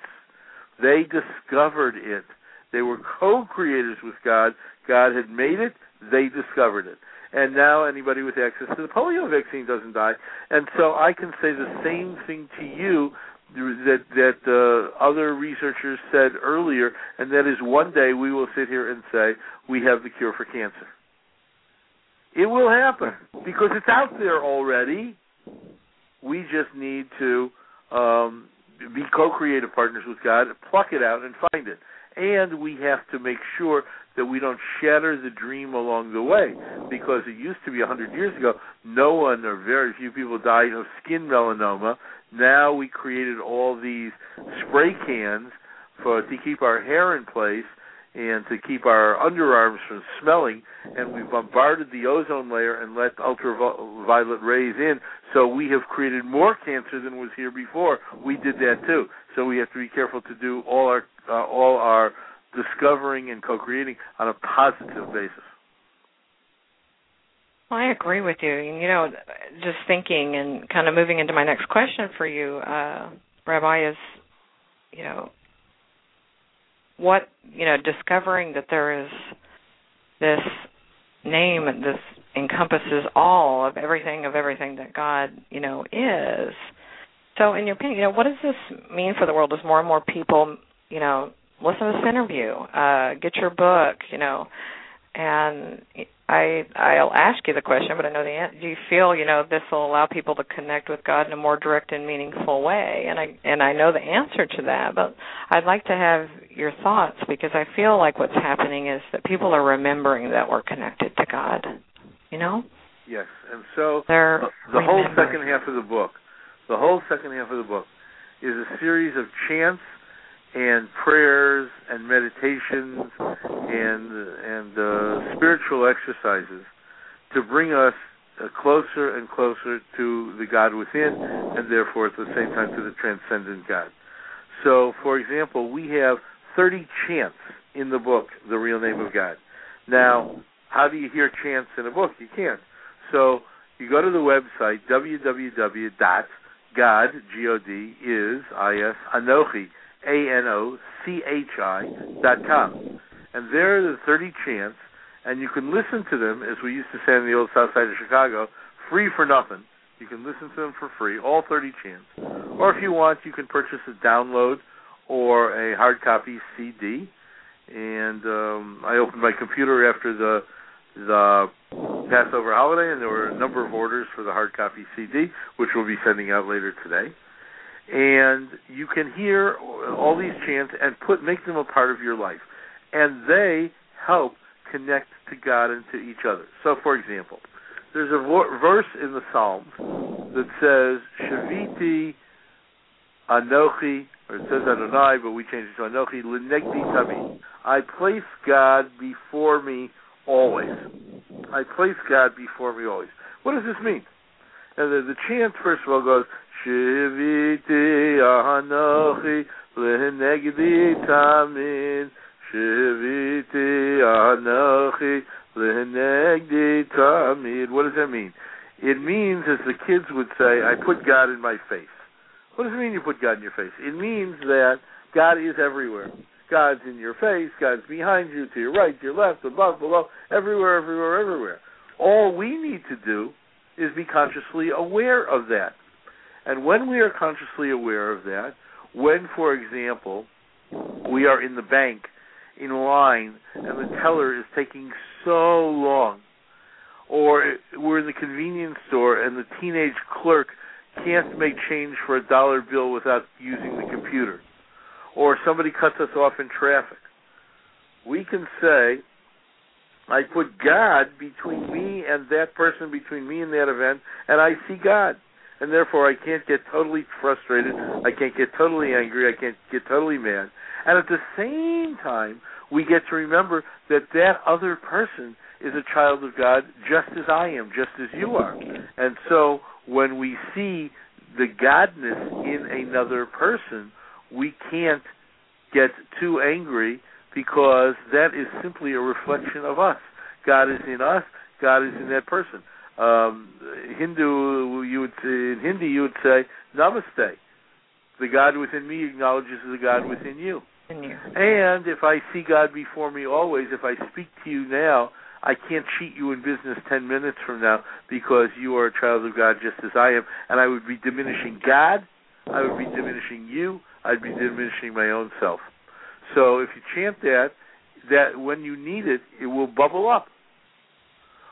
They discovered it. They were co-creators with God. God had made it. They discovered it. And now anybody with access to the polio vaccine doesn't die. And so I can say the same thing to you that that uh, other researchers said earlier, and that is one day we will sit here and say we have the cure for cancer. It will happen because it's out there already. We just need to um, be co-creative partners with God, pluck it out, and find it. And we have to make sure that we don't shatter the dream along the way, because it used to be a hundred years ago. No one or very few people died of skin melanoma. Now we created all these spray cans for to keep our hair in place and to keep our underarms from smelling and we bombarded the ozone layer and let ultraviolet rays in. So we have created more cancer than was here before. We did that too. So we have to be careful to do all our uh, all our discovering and co-creating on a positive basis. Well, I agree with you. You know, just thinking and kind of moving into my next question for you, uh, Rabbi, is, you know, what you know, discovering that there is this name this encompasses all of everything of everything that God, you know, is. So, in your opinion, you know, what does this mean for the world as more and more people, you know, listen to this interview, uh, get your book, you know, and I I'll ask you the question, but I know the answer. Do you feel you know this will allow people to connect with God in a more direct and meaningful way? And I and I know the answer to that, but I'd like to have your thoughts because I feel like what's happening is that people are remembering that we're connected to God. You know. Yes, and so They're the whole second half of the book, the whole second half of the book, is a series of chants and prayers and meditations and and uh, spiritual exercises to bring us uh, closer and closer to the God within, and therefore at the same time to the transcendent God. So, for example, we have 30 chants in the book, The Real Name of God. Now, how do you hear chants in a book? You can't. So you go to the website www.god, G-O-D, is, I-S, Anochi, A-N-O-C-H-I dot com. And there are the 30 chants, and you can listen to them, as we used to say in the old south side of Chicago, free for nothing. You can listen to them for free, all 30 chants. Or if you want, you can purchase a download or a hard copy CD. And um, I opened my computer after the the Passover holiday, and there were a number of orders for the hard copy CD, which we'll be sending out later today. And you can hear all these chants and put make them a part of your life, and they help connect to God and to each other. So, for example, there's a verse in the Psalms that says, "Shiviti Anochi," or it says Adonai, but we change it to Anochi, "Lenegdi Tamid." I place God before me always. I place God before me always. What does this mean? And the, the chant, first of all, goes, Shiviti Anochi Lenegdi Tamid. Shiviti Anochi Lenegdi Tamid. What does that mean? It means, as the kids would say, I put God in my face. What does it mean you put God in your face? It means that God is everywhere. God's in your face, God's behind you, to your right, to your left, above, below, everywhere, everywhere, everywhere. All we need to do is be consciously aware of that. And when we are consciously aware of that, when, for example, we are in the bank in line and the teller is taking so long, or we're in the convenience store and the teenage clerk can't make change for a dollar bill without using the computer, or somebody cuts us off in traffic, we can say, I put God between me and that person, between me and that event, and I see God. And therefore, I can't get totally frustrated. I can't get totally angry. I can't get totally mad. And at the same time, we get to remember that that other person is a child of God just as I am, just as you are. And so when we see the godness in another person, we can't get too angry because that is simply a reflection of us. God is in us, God is in that person. Um, Hindu, you would say, in Hindi, you would say, Namaste. The God within me acknowledges the God within you. in you. And if I see God before me always, if I speak to you now, I can't cheat you in business 10 minutes from now because you are a child of God just as I am. And I would be diminishing God, I would be diminishing you, I'd be diminishing my own self. So if you chant that, that when you need it, it will bubble up.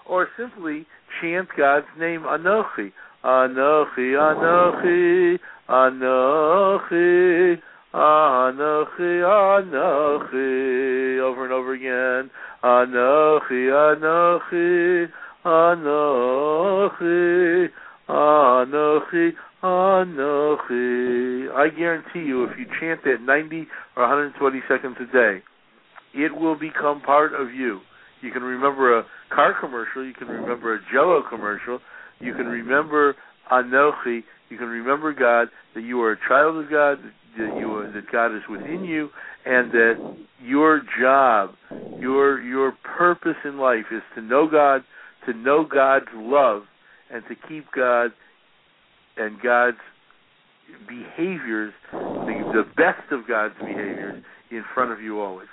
Or simply chant God's name, Anochi. Anochi, Anochi, Anochi, Anochi, Anochi, over and over again. Anochi, Anochi, Anochi, Anochi, Anochi. I guarantee you, if you chant that 90 or 120 seconds a day, it will become part of you. You can remember a car commercial, you can remember a Jello commercial, you can remember Anochi, you can remember God, that you are a child of God, that you are, that God is within you, and that your job, your your purpose in life is to know God, to know God's love, and to keep God and God's behaviors, the the best of God's behaviors in front of you always.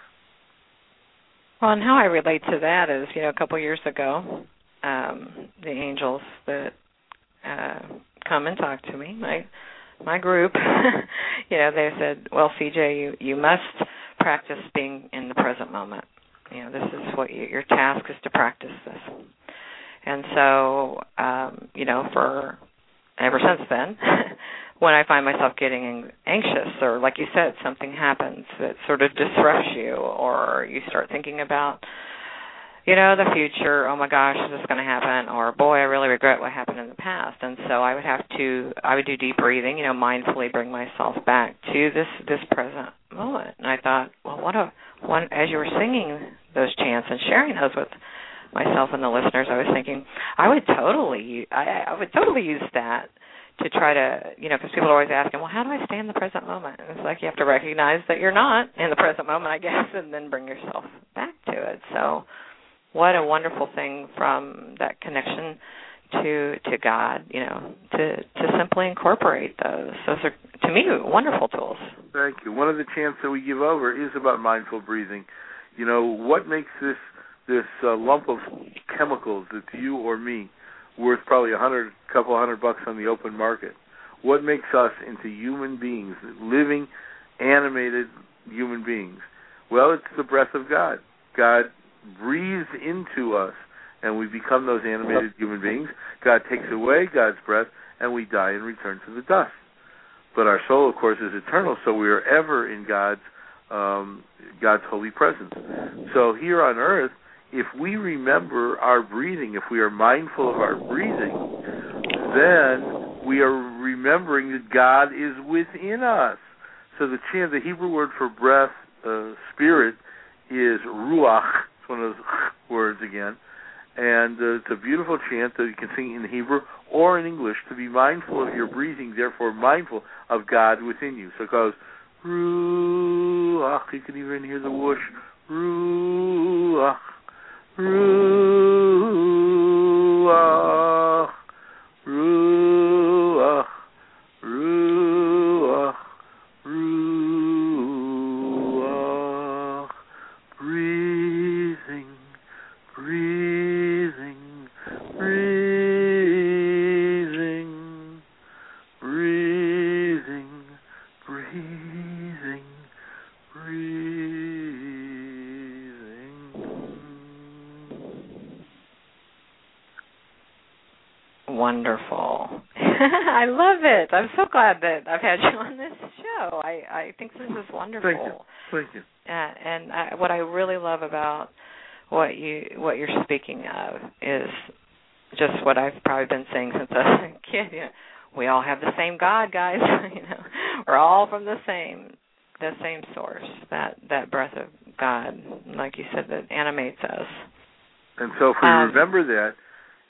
Well, and how I relate to that is, you know, a couple years ago, um, the angels that uh, come and talk to me, my my group, you know, they said, "Well, CJ, you you must practice being in the present moment. You know, this is what you, your task is to practice this." And so, um, you know, for ever since then, when I find myself getting anxious or like you said something happens that sort of disrupts you or you start thinking about you know the future oh my gosh is this going to happen? Or boy I really regret what happened in the past. And so I would have to I would do deep breathing you know mindfully bring myself back to this this present moment. And I thought well what a one as you were singing those chants and sharing those with myself and the listeners I was thinking I would totally I I would totally use that to try to, you know, because people are always asking, well, how do I stay in the present moment? And it's like you have to recognize that you're not in the present moment, I guess, and then bring yourself back to it. So, what a wonderful thing from that connection to to God, you know, to to simply incorporate those. Those are to me wonderful tools. Thank you. One of the chants that we give over is about mindful breathing. You know, what makes this this uh, lump of chemicals that's you or me worth probably a hundred, couple hundred bucks on the open market. What makes us into human beings, living, animated human beings? Well, it's the breath of God. God breathes into us, and we become those animated human beings. God takes away God's breath, and we die and return to the dust. But our soul, of course, is eternal, so we are ever in God's um, God's holy presence. So here on earth, if we remember our breathing, if we are mindful of our breathing, then we are remembering that God is within us. So the chant, the Hebrew word for breath, uh, spirit, is ruach. It's one of those words again. And uh, it's a beautiful chant that you can sing in Hebrew or in English to be mindful of your breathing, therefore mindful of God within you. So it goes ruach. You can even hear the whoosh. Ruach. Ruach, Ruach, Ruach, Ruach, breathing, breathing, breathing, breathing, breathing, breathing. Wonderful. I love it. I'm so glad that I've had you on this show. I I think this is wonderful. Thank you. Thank you. Uh, and I, what I really love about what you what you're speaking of is just what I've probably been saying since I was a kid. You know, we all have the same God, guys. you know, we're all from the same the same source. That that breath of God, like you said, that animates us. And so if we Um, remember that,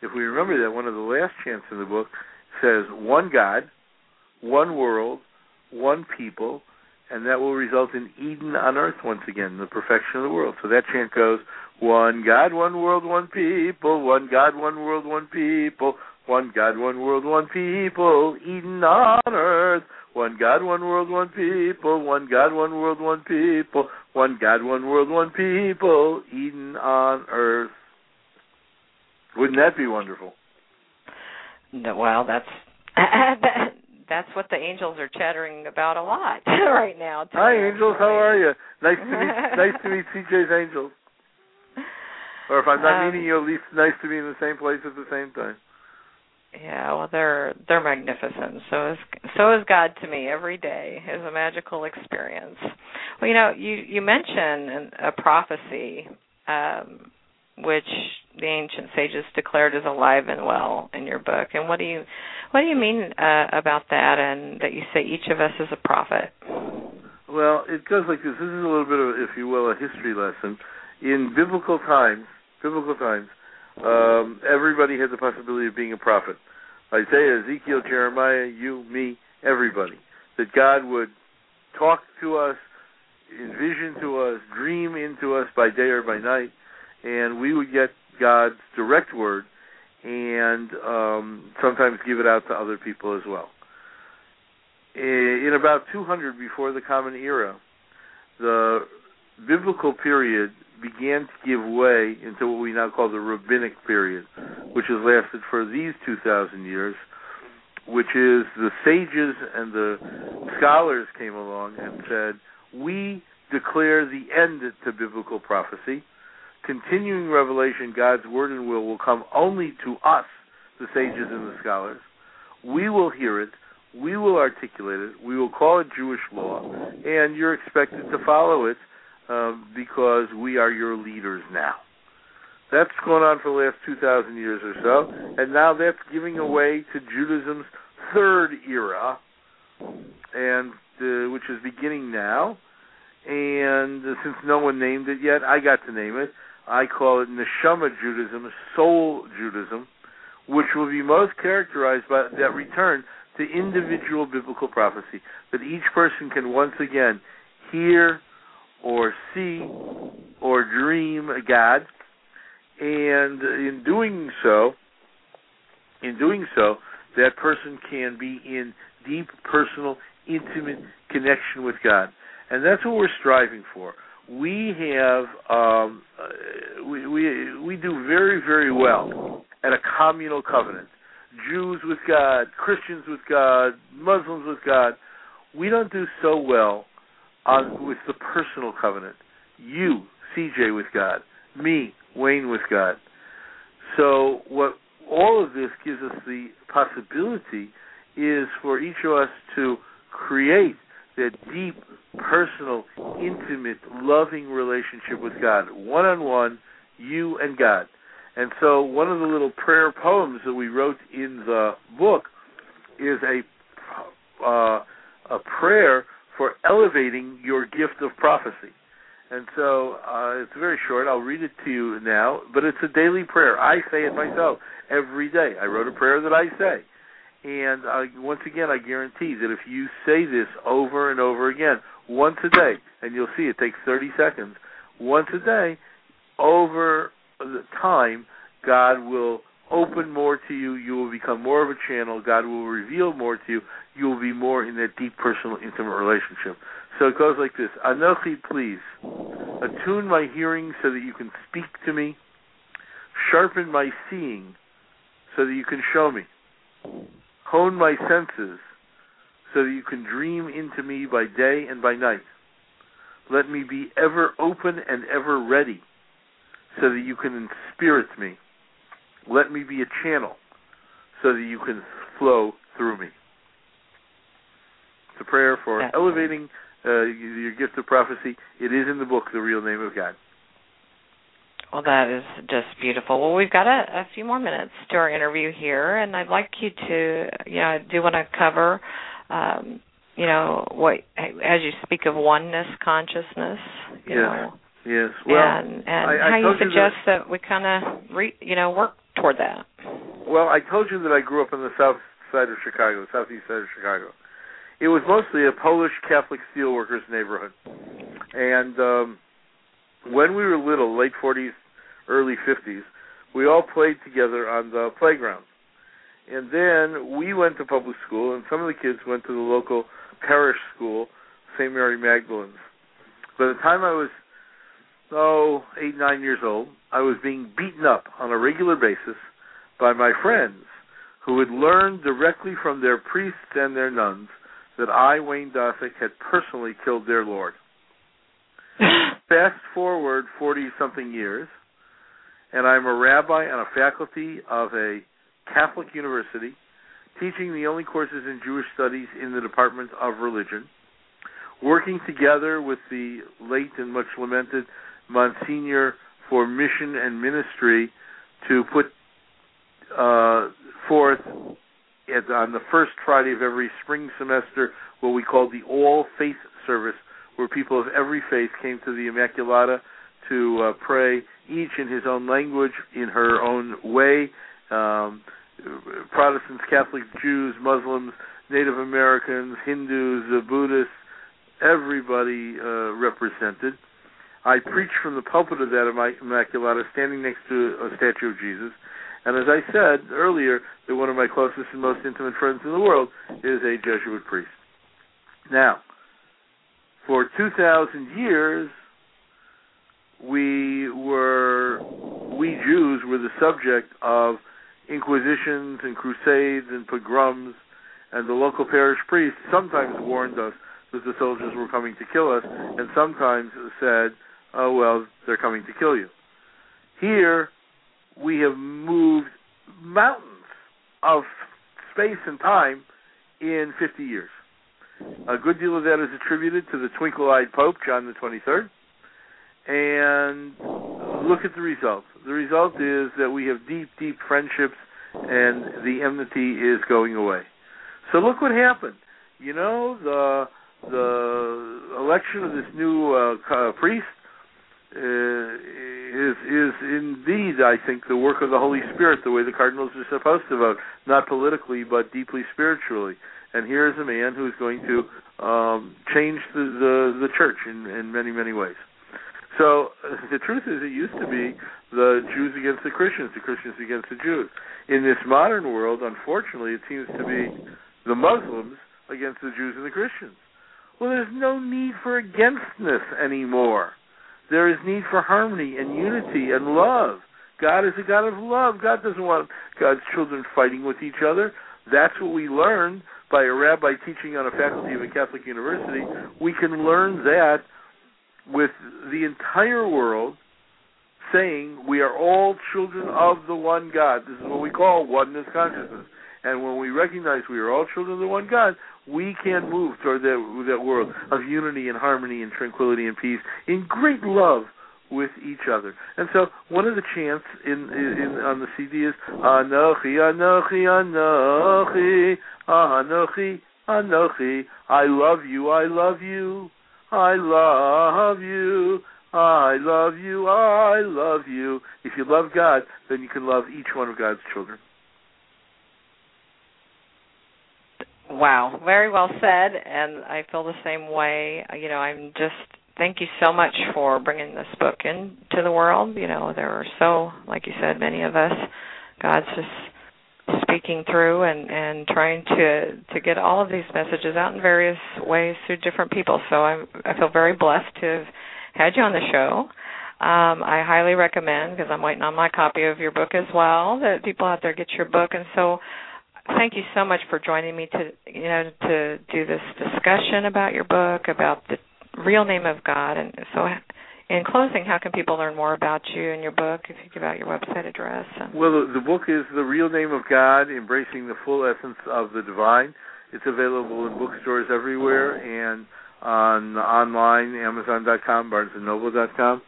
if we remember that, one of the last chants in the book says one God, one world, one people, and that will result in Eden on earth once again, the perfection of the world. So that chant goes, one God, one world, one people, one God, one world, one people, one God, one world, one people, Eden on earth. One God, one world, one people, one God, one world, one people, one God, one world, one people, Eden on earth. Wouldn't that be wonderful? No, well, that's that, that's what the angels are chattering about a lot right now. Hi, angels. How are you? Nice to meet. nice to meet CJ's angels. Or if I'm not Um, meeting you, at least nice to be in the same place at the same time. Yeah, well, they're they're magnificent. So is so is God to me every day is a magical experience. Well, you know, you you mentioned a prophecy, um, which the ancient sages declared as alive and well in your book. And what do you what do you mean uh, about that? And that you say each of us is a prophet. Well, it goes like this. This is a little bit of, if you will, a history lesson. In biblical times, biblical times, um, everybody had the possibility of being a prophet. Isaiah, Ezekiel, Jeremiah, you, me, everybody. That God would talk to us, envision to us, dream into us by day or by night, and we would get God's direct word and um, sometimes give it out to other people as well. in about 200 before the Common Era, the biblical period began to give way into what we now call the rabbinic period, which has lasted for these 2,000 years, which is the sages and the scholars came along and said, we declare the end to biblical prophecy. Continuing revelation, God's word and will will come only to us, the sages and the scholars. We will hear it. We will articulate it. We will call it Jewish law, and you're expected to follow it um, because we are your leaders now. That's going on for the last 2,000 years or so, and now that's giving away to Judaism's third era, and uh, which is beginning now. And uh, since no one named it yet, I got to name it. I call it Neshama Judaism, Soul Judaism, which will be most characterized by that return to individual biblical prophecy, that each person can once again hear or see or dream God, and in doing so, in doing so, that person can be in deep personal, intimate connection with God, and that's what we're striving for. We have um, uh, we, we we do very very well at a communal covenant. Jews with God, Christians with God, Muslims with God. We don't do so well on with the personal covenant. You, CJ, with God. Me, Wayne, with God. So what all of this gives us the possibility is for each of us to create that deep, personal, intimate, loving relationship with God, one on one, you and God. And so one of the little prayer poems that we wrote in the book is a uh, a prayer for elevating your gift of prophecy. And so uh, it's very short. I'll read it to you now, but it's a daily prayer. I say it myself every day. I wrote a prayer that I say. And uh, once again, I guarantee that if you say this over and over again, once a day, and you'll see it takes 30 seconds, once a day, over the time, God will open more to you. You will become more of a channel. God will reveal more to you. You will be more in that deep, personal, intimate relationship. So it goes like this Anochi, please, attune my hearing so that you can speak to me. Sharpen my seeing so that you can show me. Hone my senses so that you can dream into me by day and by night. Let me be ever open and ever ready so that you can inspirit me let me be a channel so that you can flow through me. It's a prayer for yeah. elevating uh, your gift of prophecy. It is in the book, The Real Name of God. Well, that is just beautiful. Well, we've got a, a few more minutes to our interview here, and I'd like you to, you know, I do want to cover, um, you know, what as you speak of oneness consciousness, you yes. know, yes, well, and and I, I how you suggest you that, that we kind of, re, you know, work toward that? Well, I told you that I grew up on the south side of Chicago, the southeast side of Chicago. It was mostly a Polish Catholic steelworkers neighborhood, and um, when we were little, late 40s, early 50s, we all played together on the playground. And then we went to public school, and some of the kids went to the local parish school, St. Mary Magdalene's. By the time I was oh, eight, nine years old, I was being beaten up on a regular basis by my friends who had learned directly from their priests and their nuns that I, Wayne Dosick, had personally killed their Lord. Fast forward 40 something years, and I'm a rabbi on a faculty of a Catholic university, teaching the only courses in Jewish studies in the Department of Religion, working together with the late and much lamented Monsignor for mission and ministry to put uh, forth at, on the first Friday of every spring semester what we call the All Faith Service, where people of every faith came to the Immaculata to uh, pray, each in his own language, in her own way. Um, Protestants, Catholics, Jews, Muslims, Native Americans, Hindus, Buddhists, everybody uh, represented. I preach from the pulpit of that Immaculata, standing next to a statue of Jesus. And as I said earlier, that one of my closest and most intimate friends in the world is a Jesuit priest. Now, for 2,000 years, we were, we Jews were the subject of inquisitions and crusades and pogroms, and the local parish priest sometimes warned us that the soldiers were coming to kill us, and sometimes said, oh, well, they're coming to kill you. Here, we have moved mountains of space and time in 50 years. A good deal of that is attributed to the twinkle-eyed Pope, John the 23rd. And look at the result. The result is that we have deep, deep friendships, and the enmity is going away. So look what happened. You know, the the election of this new uh, priest uh, is is indeed, I think, the work of the Holy Spirit, the way the cardinals are supposed to vote, not politically but deeply spiritually. And here is a man who is going to um, change the, the the church in in many many ways. So the truth is, it used to be the Jews against the Christians, the Christians against the Jews. In this modern world, unfortunately, it seems to be the Muslims against the Jews and the Christians. Well, there's no need for againstness anymore. There is need for harmony and unity and love. God is a God of love. God doesn't want God's children fighting with each other. That's what we learned by a rabbi teaching on a faculty of a Catholic university. We can learn that with the entire world saying we are all children of the one God. This is what we call oneness consciousness. And when we recognize we are all children of the one God, we can move toward that, that world of unity and harmony and tranquility and peace in great love with each other. And so one of the chants in, in on the CD is Anochi, Anochi, Anochi, Anochi, Anochi. I love you, I love you, I love you. I love you, I love you. If you love God, then you can love each one of God's children. Wow, very well said, and I feel the same way. You know, I'm just thank you so much for bringing this book into the world. You know, there are so, like you said, many of us. God's just speaking through and and trying to to get all of these messages out in various ways through different people. So I'm I feel very blessed to have had you on the show. Um, I highly recommend because I'm waiting on my copy of your book as well. That people out there get your book, and so thank you so much for joining me to you know to do this discussion about your book about the real name of God. And so in closing how can people learn more about you and your book if you give out your website address? Well the, book is the real name of God embracing the full essence of the divine. It's available in bookstores everywhere and on online amazon.com barnesandnoble.com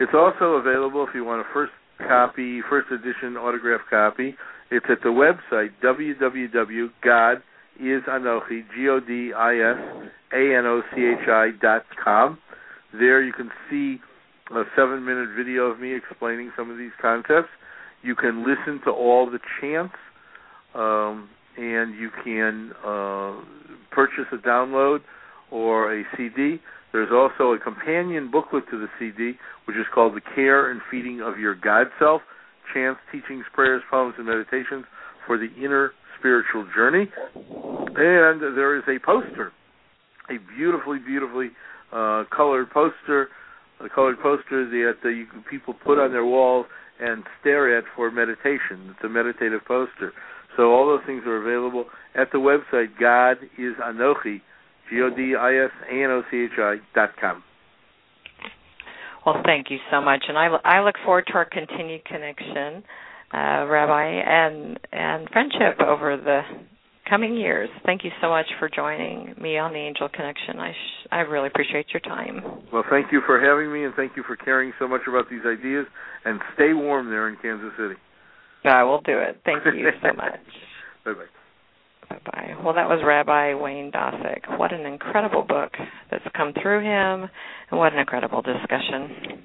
it's also available if you want a first copy first edition autograph copy it's at the website www.godisanochi, G-O-D-I-S-A-N-O-C-H-I dot com. There you can see a seven-minute video of me explaining some of these concepts. You can listen to all the chants, um, and you can uh, purchase a download or a CD. There's also a companion booklet to the CD, which is called The Care and Feeding of Your God Self chants, teachings, prayers, poems, and meditations for the inner spiritual journey. And there is a poster, a beautifully, beautifully uh, colored poster, a colored poster that uh, people put on their walls and stare at for meditation. It's a meditative poster. So all those things are available at the website God is Anochi, G O D I S A N O C H I dot com. Well, thank you so much, and I, I look forward to our continued connection, uh, Rabbi, and and friendship over the coming years. Thank you so much for joining me on the Angel Connection. I sh- I really appreciate your time. Well, thank you for having me, and thank you for caring so much about these ideas. And stay warm there in Kansas City. I will do it. Thank you so much. bye bye. Bye bye. Well, that was Rabbi Wayne Dosick. What an incredible book that's come through him, and what an incredible discussion.